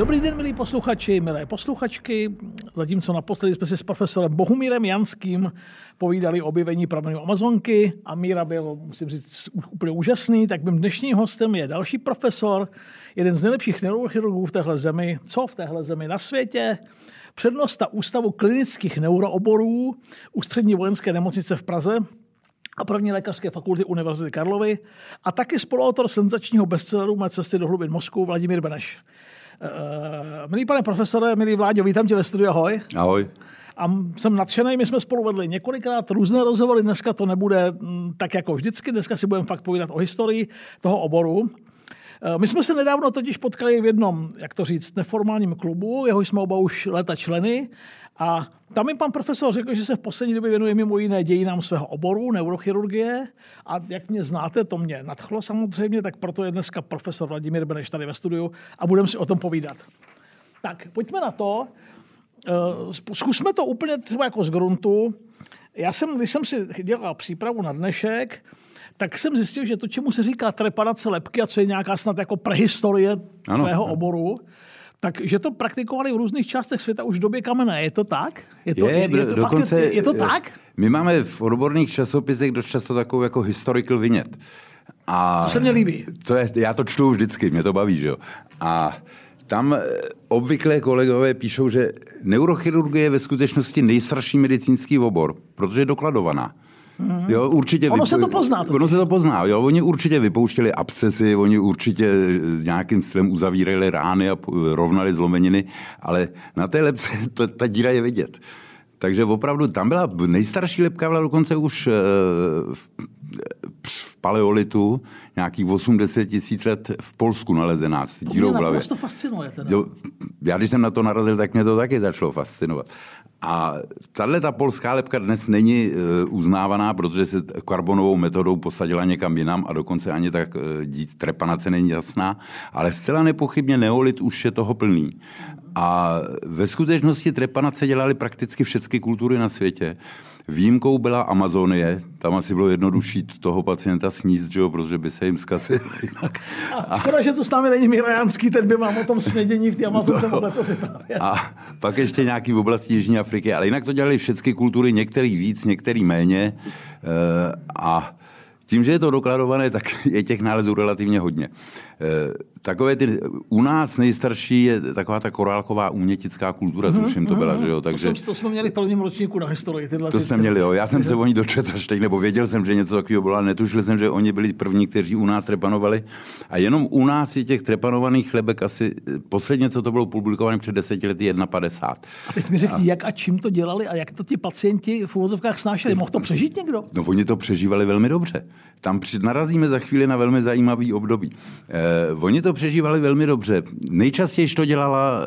Dobrý den, milí posluchači, milé posluchačky. Zatímco naposledy jsme si s profesorem Bohumírem Janským povídali o objevení pramenů Amazonky a Míra byl, musím říct, úplně úžasný, tak mým dnešním hostem je další profesor, jeden z nejlepších neurochirurgů v téhle zemi, co v téhle zemi na světě, přednosta Ústavu klinických neurooborů Ústřední vojenské nemocnice v Praze, a první lékařské fakulty Univerzity Karlovy a taky spoluautor senzačního bestselleru Mé cesty do hlubin mozku Vladimír Beneš. Uh, milý pane profesore, milý Vláďo, vítám tě ve studiu, ahoj. Ahoj. A jsem nadšený, my jsme spolu vedli několikrát různé rozhovory, dneska to nebude mm, tak jako vždycky, dneska si budeme fakt povídat o historii toho oboru. Eh, my jsme se nedávno totiž potkali v jednom, jak to říct, neformálním klubu, jeho jsme oba už léta členy a tam mi pan profesor řekl, že se v poslední době věnuje mimo jiné dějinám svého oboru, neurochirurgie. A jak mě znáte, to mě nadchlo samozřejmě, tak proto je dneska profesor Vladimír Beneš tady ve studiu a budeme si o tom povídat. Tak, pojďme na to. Eh, zkusme to úplně třeba jako z gruntu. Já jsem, když jsem si dělal přípravu na dnešek, tak jsem zjistil, že to, čemu se říká trepanace lepky a co je nějaká snad jako prehistorie ano. tvého oboru, takže to praktikovali v různých částech světa už v době kamenné. Je to tak? Je to, je, je, je to, dokonce, fakt, je, je to tak? My máme v odborných časopisech dost často takovou jako historical vinět. A to se mně líbí. To je, já to čtu vždycky, mě to baví, že jo. A tam eh, obvykle kolegové píšou, že neurochirurgie je ve skutečnosti nejstarší medicínský obor, protože je dokladovaná. Mm-hmm. Jo, určitě ono vypo... se to pozná. Ono se to pozná. Jo. Oni určitě vypouštěli abscesy, oni určitě eh, nějakým stylem uzavírali rány a rovnali zlomeniny, ale na té lepce ta, ta díra je vidět. Takže opravdu tam byla nejstarší lepka, byla dokonce už eh, v paleolitu, nějakých 80 tisíc let v Polsku nalezená s dírou v hlavě. To fascinuje. Teda. Já když jsem na to narazil, tak mě to taky začalo fascinovat. A tahle ta polská lepka dnes není e, uznávaná, protože se karbonovou metodou posadila někam jinam a dokonce ani tak e, trepanace není jasná, ale zcela nepochybně neolit už je toho plný. A ve skutečnosti trepanace dělali prakticky všechny kultury na světě. Výjimkou byla Amazonie, tam asi bylo jednodušší toho pacienta sníst, že jo, protože by se jim zkazil jinak. A škoda, že to s námi není Mirajanský, ten by mám o tom snědění v té Amazonce no. mohl to A pak ještě nějaký v oblasti Jižní Afriky, ale jinak to dělali všechny kultury, některý víc, některý méně. E, a tím, že je to dokladované, tak je těch nálezů relativně hodně. Eh, takové ty, u nás nejstarší je taková ta korálková umětická kultura, mm-hmm, tuším to byla, mm-hmm. že jo, takže... To, jsem, to jsme měli v prvním ročníku na historii. Tyhle to jste měli, jo, já jsem se o ní dočetl až teď, nebo věděl jsem, že něco takového bylo, ale netušil jsem, že oni byli první, kteří u nás trepanovali. A jenom u nás je těch trepanovaných chlebek asi, posledně, co to bylo publikované před deseti lety, 1,50. A teď mi řekni, a... jak a čím to dělali a jak to ti pacienti v uvozovkách snášeli? Mohl to přežít někdo? No, oni to přežívali velmi dobře. Tam narazíme za chvíli na velmi zajímavý období. Eh, Eh, oni to přežívali velmi dobře. Nejčastěji to dělala,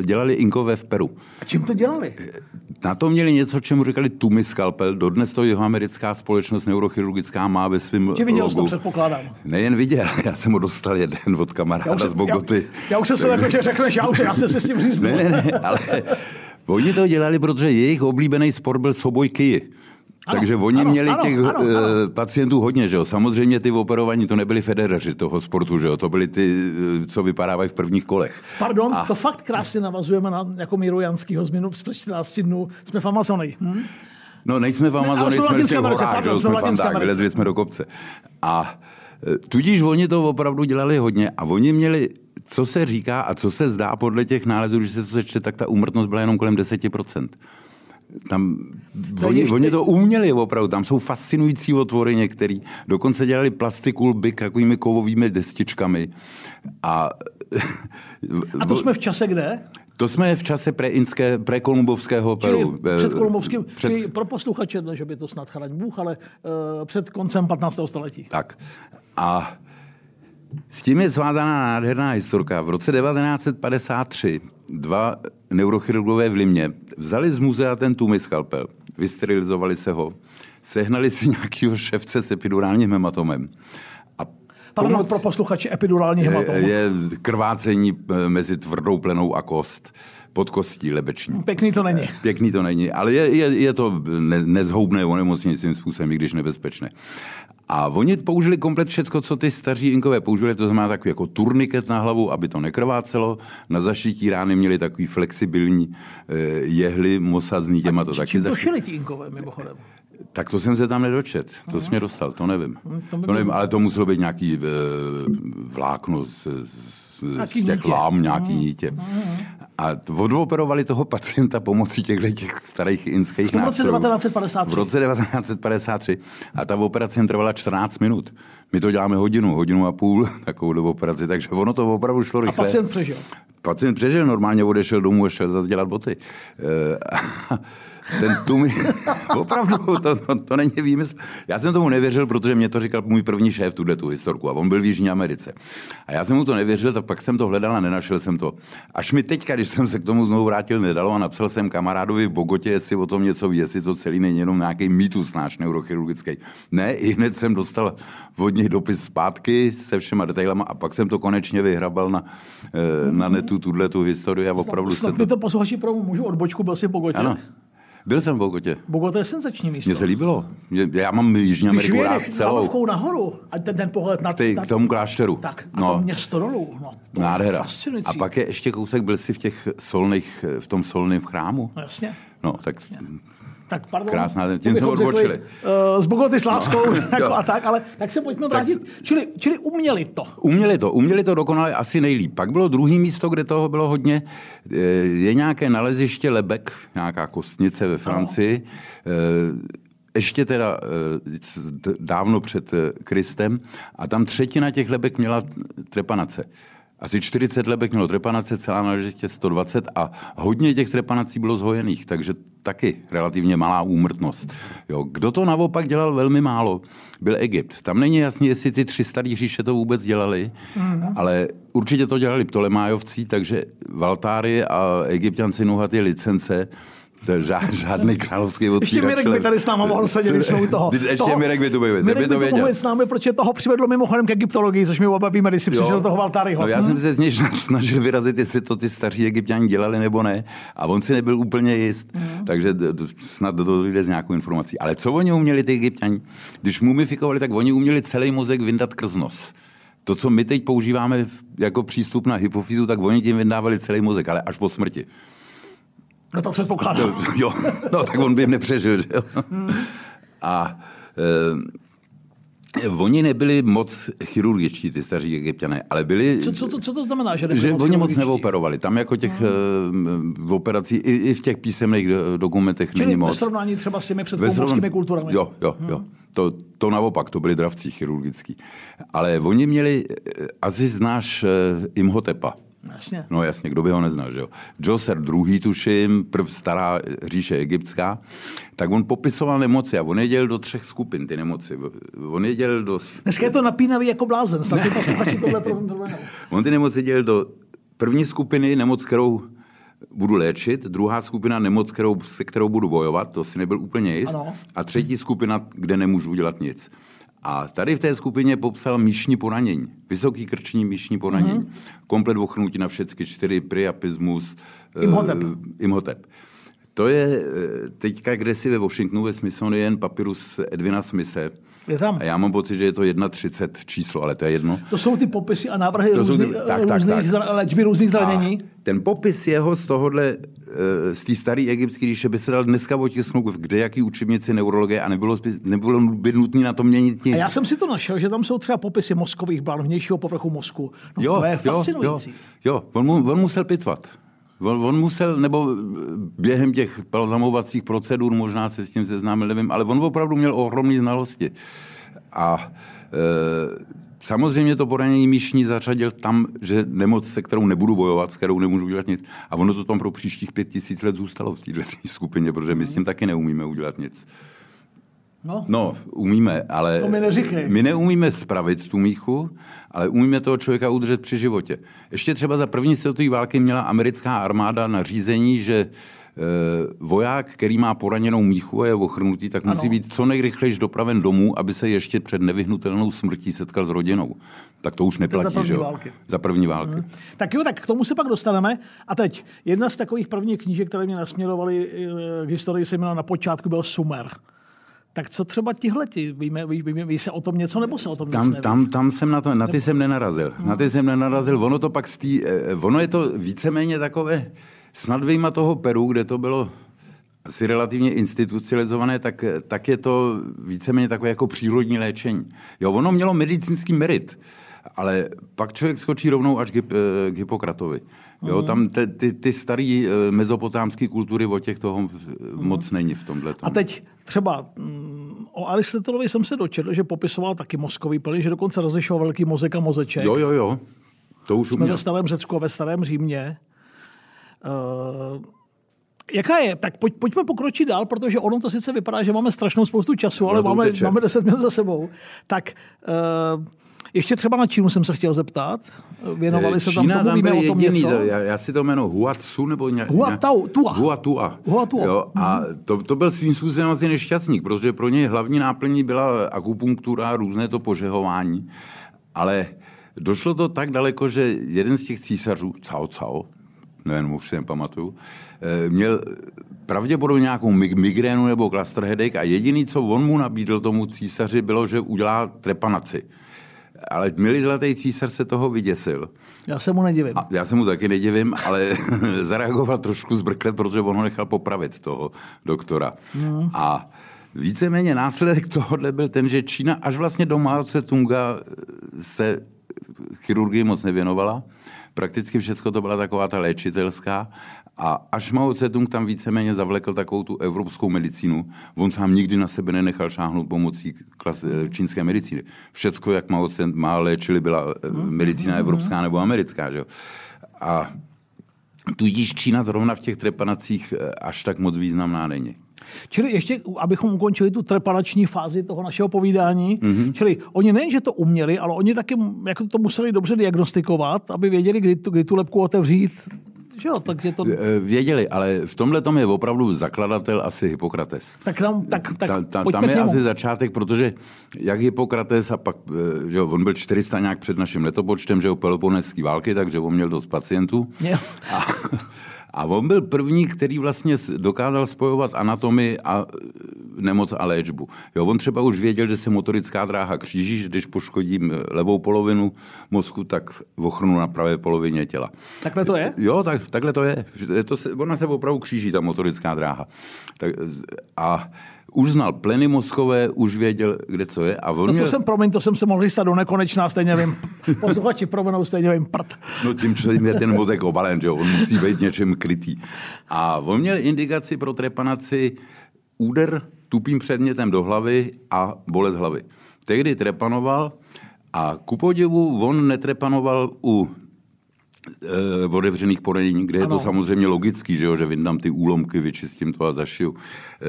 eh, dělali Inkové v Peru. A čím to dělali? Eh, na to měli něco, čemu říkali Tumi skalpel. Dodnes to jeho americká společnost neurochirurgická má ve svém Či viděl jsi to, předpokládám. Nejen viděl, já jsem ho dostal jeden od kamaráda z Bogoty. Já, já už se se jako, že řekneš, já už já se, se s tím říznu. Ne, ne, ne, ale oni to dělali, protože jejich oblíbený sport byl soboj kyji. Ano, Takže oni ano, měli ano, těch ano, ano. Eh, pacientů hodně, že jo. Samozřejmě ty operovaní to nebyli federeři toho sportu, že jo. To byli ty, eh, co vypadávají v prvních kolech. Pardon, A... to fakt krásně navazujeme na jako Míru Janskýho z minut před 14 dnů. Jsme v Amazonii. Hm? No nejsme v Amazonii, jsme, jsme v těch horách, jsme, jsme v Andách, vylezli jsme do kopce. A eh, tudíž oni to opravdu dělali hodně a oni měli co se říká a co se zdá podle těch nálezů, když se to sečte, tak ta úmrtnost byla jenom kolem 10%. Tam, to oni, ještě... oni to uměli opravdu, tam jsou fascinující otvory některý. Dokonce dělali plastikulby takovými kovovými destičkami. A, a to jsme v čase kde? To jsme v čase preinské, prekolumbovského Peru. Před kolumbovským, před... pro posluchače, že by to snad chraň Bůh, ale uh, před koncem 15. století. Tak. A s tím je svázaná nádherná historka. V roce 1953 dva neurochirurgové v Limě vzali z muzea ten tumi skalpel, vysterilizovali se ho, sehnali si nějakého ševce s epidurálním hematomem. A Pardon, pomoc... pro posluchače epidurální hematom. Je, je krvácení eh, mezi tvrdou plenou a kost pod kostí lebeční. Pěkný to není. Pěkný to není, ale je, je, je to ne, nezhoubné onemocnění svým způsobem, i když nebezpečné. A oni použili komplet všecko, co ty staří inkové použili, to znamená takový jako turniket na hlavu, aby to nekrvácelo. Na zašití rány měli takový flexibilní eh, jehly mosazný těma to taky. Čím to šili ti inkové mimochodem? Tak to jsem se tam nedočet. To jsi mě dostal, to nevím. To, to nevím, ale to muselo být nějaký e, vlákno z, z, z těch lám, nějaký nítě. A odoperovali toho pacienta pomocí těchto těch starých inských V roce 1953. V roce 1953. A ta operace jim trvala 14 minut. My to děláme hodinu, hodinu a půl, takovou operaci, takže ono to opravdu šlo rychle. A pacient přežil. Pacient přežil, normálně odešel domů a šel zase dělat boty. Ten tumi, opravdu, to, to, to není výmysl. Já jsem tomu nevěřil, protože mě to říkal můj první šéf, tuhle tu historku, a on byl v Jižní Americe. A já jsem mu to nevěřil, tak pak jsem to hledal a nenašel jsem to. Až mi teďka, když jsem se k tomu znovu vrátil, nedalo a napsal jsem kamarádovi v Bogotě, jestli o tom něco ví, jestli to celý není jenom nějaký mýtus náš neurochirurgický. Ne, i hned jsem dostal od nich dopis zpátky se všema detailama a pak jsem to konečně vyhrabal na, eh, na netu, tuhle tu historii a opravdu snad, snad to... to posluchači pro můžu odbočku, byl jsi v Bogotě. Ano. Byl jsem v Bogotě. Bogota je senzační místo. Mně se líbilo. Já mám Jižní Ameriku Když rád celou. nahoru a ten, ten pohled na... K, tej, k tomu klášteru. Tak, a no. to město dolů. No, to Nádhera. A pak je ještě kousek, byl jsi v, těch solných, v tom solném chrámu. No, jasně. No, tak jasně tak pardon. Krásná, tím jsme odbočili. Uh, s Bogoty s láskou no, jako a tak, ale tak se pojďme vrátit. Čili, čili uměli to. Uměli to, uměli to dokonale asi nejlíp. Pak bylo druhý místo, kde toho bylo hodně. Eh, je nějaké naleziště Lebek, nějaká kostnice ve Francii. No ještě teda dávno před Kristem a tam třetina těch lebek měla trepanace. Asi 40 lebek mělo trepanace, celá naležitě 120 a hodně těch trepanací bylo zhojených, takže taky relativně malá úmrtnost. Jo. Kdo to naopak dělal velmi málo, byl Egypt. Tam není jasně, jestli ty tři starý říše to vůbec dělali, mm. ale určitě to dělali Ptolemájovci, takže Valtáry a egyptianci nuhaty licence to je žád, žádný královský otvírač. Ještě Mirek by tady s náma mohl sedět, když jsme u toho. Ještě toho, Mirek by tu byl. Mirek by to mohl s námi, protože toho přivedlo mimochodem k egyptologii, což mi oba víme, když si přišel toho Valtáryho. No, já hmm. jsem se z něj snažil vyrazit, jestli to ty staří egyptiani dělali nebo ne. A on si nebyl úplně jist. Hmm. Takže snad dojde z nějakou informací. Ale co oni uměli, ty egyptiani? Když mumifikovali, tak oni uměli celý mozek vyndat krz nos. To, co my teď používáme jako přístup na hypofýzu, tak oni tím vydávali celý mozek, ale až po smrti. No to předpokládám. jo, no tak on by nepřežil, že jo. Hmm. A e, oni nebyli moc chirurgičtí, ty staří egyptiané, ale byli... Co, co, to, co to znamená, že Že moc oni moc neoperovali. Tam jako těch hmm. v operací, i, i v těch písemných dokumentech Čili není moc. ve srovnání třeba s těmi předpomorskými kulturami. Jo, jo, hmm. jo. To, to naopak, to byli dravci chirurgický. Ale oni měli, e, asi znáš Imhotepa. Jasně. No jasně, kdo by ho neznal, že jo. Džoser druhý, tuším, prv stará říše egyptská, tak on popisoval nemoci a on je dělil do třech skupin ty nemoci. On je dělil do... Dneska je to napínavý jako blázen, snad tohle On ty nemoci dělil do první skupiny, nemoc, kterou budu léčit, druhá skupina nemoc, kterou, se kterou budu bojovat, to si nebyl úplně jist, ano. a třetí skupina, kde nemůžu udělat nic. A tady v té skupině popsal míšní poranění. Vysoký krční míšní poranění. Mm-hmm. Komplet ochrnutí na všechny čtyři, priapismus, imhotep. Uh, imhotep. To je eh, teďka, kde si ve Washingtonu ve Smithsonian papirus Edwina Smise. Je tam. A já mám pocit, že je to 31 číslo, ale to je jedno. To jsou ty popisy a návrhy to různý, ty, tak, tak, různých tak. léčby různých zranění. Ten popis jeho z tohohle, eh, z té staré egyptské říše by se dal dneska otisknout kde jaký učebnici neurologie a nebylo by, nebylo by nutné na to měnit nic. A já jsem si to našel, že tam jsou třeba popisy mozkových blán, vnějšího povrchu mozku. No, jo, to je fascinující. Jo, jo, jo. On, mu, on musel pitvat. On, on musel, nebo během těch balzamovacích procedur možná se s tím seznámil, nevím, ale on opravdu měl ohromné znalosti. A e, Samozřejmě to poranění míšní zařadil tam, že nemoc, se kterou nebudu bojovat, s kterou nemůžu udělat nic. A ono to tam pro příštích pět tisíc let zůstalo v této skupině, protože my s tím taky neumíme udělat nic. No, no umíme, ale to mi neříkej. my neumíme spravit tu míchu, ale umíme toho člověka udržet při životě. Ještě třeba za první světové války měla americká armáda nařízení, že e, voják, který má poraněnou míchu a je ochrnutý, tak ano. musí být co nejrychleji dopraven domů, aby se ještě před nevyhnutelnou smrtí setkal s rodinou. Tak to už neplatí, za že jo? Války. Za první války. Hmm. Tak jo, tak k tomu se pak dostaneme. A teď, jedna z takových prvních knížek, které mě nasměrovaly k historii, se jmenovala na počátku, byl Sumer. Tak co třeba tihleti? Víme, ví, ví, ví se o tom něco, nebo se o tom tam, nic tam, tam jsem na to, na ty jsem nenarazil. Na ty jsem nenarazil. Ono to pak z tý, eh, ono je to víceméně takové, snad vyjma toho Peru, kde to bylo asi relativně institucionalizované, tak, tak je to víceméně takové jako přírodní léčení. Jo, ono mělo medicínský merit, ale pak člověk skočí rovnou až k, k Hippokratovi. Jo, mm. tam ty, ty, ty staré mezopotámské kultury o těch toho mm. moc není v tomhle. A teď třeba mm, o Aristotelovi jsem se dočetl, že popisoval taky mozkový plný, že dokonce rozlišoval velký mozek a mozeček. Jo, jo, jo. To už Jsme ve starém Řecku a ve starém Římě. Uh, Jaká je? Tak pojď, pojďme pokročit dál, protože ono to sice vypadá, že máme strašnou spoustu času, ale máme, máme 10 minut za sebou. Tak uh, ještě třeba na Čínu jsem se chtěl zeptat. Věnovali se Čína tam tomu, víme o tom jediný, něco? Já, já si to jmenuji Huatsu nebo nějak... Huatua. Huatua. Huatua. Jo, a to, to byl svým způsobem asi nešťastník, protože pro něj hlavní náplní byla akupunktura, různé to požehování. Ale došlo to tak daleko, že jeden z těch císařů, Cao Cao, nevím, už si nepamatuju, eh, měl pravděpodobně nějakou migrénu nebo cluster headache a jediný, co on mu nabídl tomu císaři, bylo, že udělá trepanaci. Ale milý zlatý císař se toho vyděsil. Já se mu nedivím. A já se mu taky nedivím, ale zareagoval trošku zbrkle, protože on ho nechal popravit, toho doktora. No. A víceméně následek tohohle byl ten, že Čína až vlastně do Mao Tse-tunga se chirurgii moc nevěnovala. Prakticky všechno to byla taková ta léčitelská. A až Mao Tse-tung tam víceméně zavlekl takovou tu evropskou medicínu, on sám nikdy na sebe nenechal šáhnout pomocí klas, čínské medicíny. Všecko, jak Mao Tse má léčili, byla medicína evropská nebo americká. Že? A tudíž Čína zrovna v těch trepanacích až tak moc významná není. Čili ještě, abychom ukončili tu trepanační fázi toho našeho povídání, mm-hmm. čili oni nejen, že to uměli, ale oni taky jako to museli dobře diagnostikovat, aby věděli, kdy tu, kdy tu lepku otevřít, že jo, takže to... Věděli, ale v tomhle tom je opravdu zakladatel asi Hippokrates. Tak, tam, tak, tak ta, ta, tam je asi začátek, protože jak Hippokrates a pak, že jo, on byl 400 nějak před naším letopočtem, že jo, Peloponeský války, takže on měl dost pacientů. A, a on byl první, který vlastně dokázal spojovat anatomii a nemoc a léčbu. Jo, on třeba už věděl, že se motorická dráha kříží, že když poškodím levou polovinu mozku, tak ochrnu na pravé polovině těla. Takhle to je? Jo, tak, takhle to je. je to, ona se opravdu kříží, ta motorická dráha. Tak, a už znal pleny mozkové, už věděl, kde co je. A on no to měl... jsem, promiň, to jsem se mohl jistat do nekonečná, stejně vím. Posluchači promenou, stejně vím prd. No tím, že je ten mozek obalen, že on musí být něčem krytý. A on měl indikaci pro trepanaci úder tupým předmětem do hlavy a bolest hlavy. Tehdy trepanoval a ku podivu on netrepanoval u otevřených poranění, kde ano. je to samozřejmě logický, že, jo, že vyndám ty úlomky, vyčistím to a zašiju.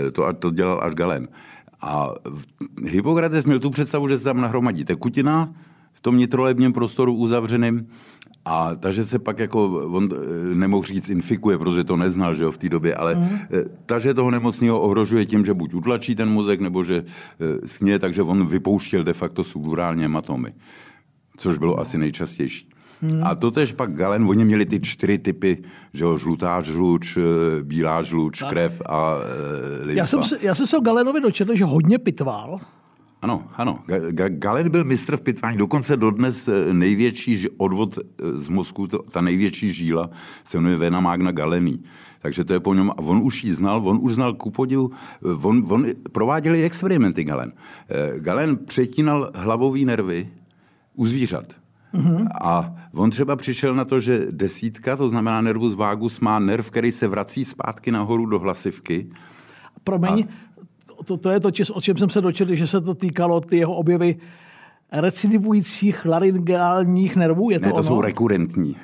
E, to, a to dělal až Galen. A Hippokrates měl tu představu, že se tam nahromadí tekutina v tom nitrolebním prostoru uzavřeným a takže se pak jako, on eh, nemohl říct infikuje, protože to neznal, že jo, v té době, ale mm. takže toho nemocného ohrožuje tím, že buď utlačí ten mozek, nebo že sně, takže on vypouštěl de facto subdurálně hematomy, což bylo asi nejčastější. Hmm. A to tež pak Galen, oni měli ty čtyři typy, že jo, žlutá žluč, bílá žluč, tak. krev a e, Já jsem, se, já jsem se o Galenovi dočetl, že hodně pitval. Ano, ano. Galen byl mistr v pitvání. Dokonce dodnes největší odvod z mozku, ta největší žíla, se jmenuje Vena Magna Galení. Takže to je po něm. A on už ji znal, on už znal ku podivu. On, on prováděli experimenty Galen. Galen přetínal hlavové nervy u zvířat. Mm-hmm. A on třeba přišel na to, že desítka, to znamená nervus vagus, má nerv, který se vrací zpátky nahoru do hlasivky. Promiň, a... to, to je to, o čem jsem se dočetl, že se to týkalo ty jeho objevy recidivujících laryngálních nervů, je to ne, to ono? jsou rekurentní,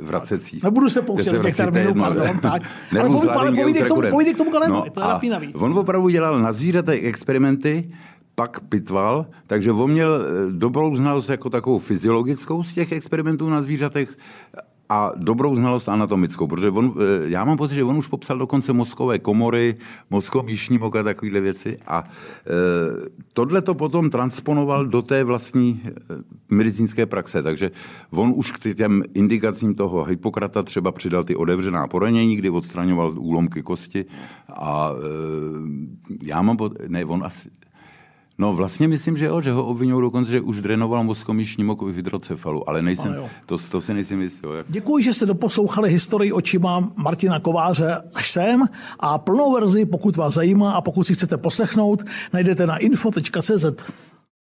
vracecí. Nebudu se pouštět do těch termínů, pardon, tak. Ale povídej k tomu, povídej k tomu no, to je napínavý. On opravdu dělal na zvířatech experimenty, pak pitval, takže on měl eh, dobrou znalost jako takovou fyziologickou z těch experimentů na zvířatech a dobrou znalost anatomickou, protože on, eh, já mám pocit, že on už popsal dokonce mozkové komory, mozkomíšní moka, takovéhle věci a e, tohle to potom transponoval do té vlastní medicínské praxe, takže on už k těm indikacím toho Hippokrata třeba přidal ty otevřená poranění, kdy odstraňoval úlomky kosti a e, já mám, ne, on asi, No vlastně myslím, že jo, že ho obvinují dokonce, že už drenoval mozkomíšní mokový hydrocefalu, ale nejsem, to, to si nejsem jistý. Jak... Děkuji, že jste doposlouchali historii očima Martina Kováře až sem a plnou verzi, pokud vás zajímá a pokud si chcete poslechnout, najdete na info.cz.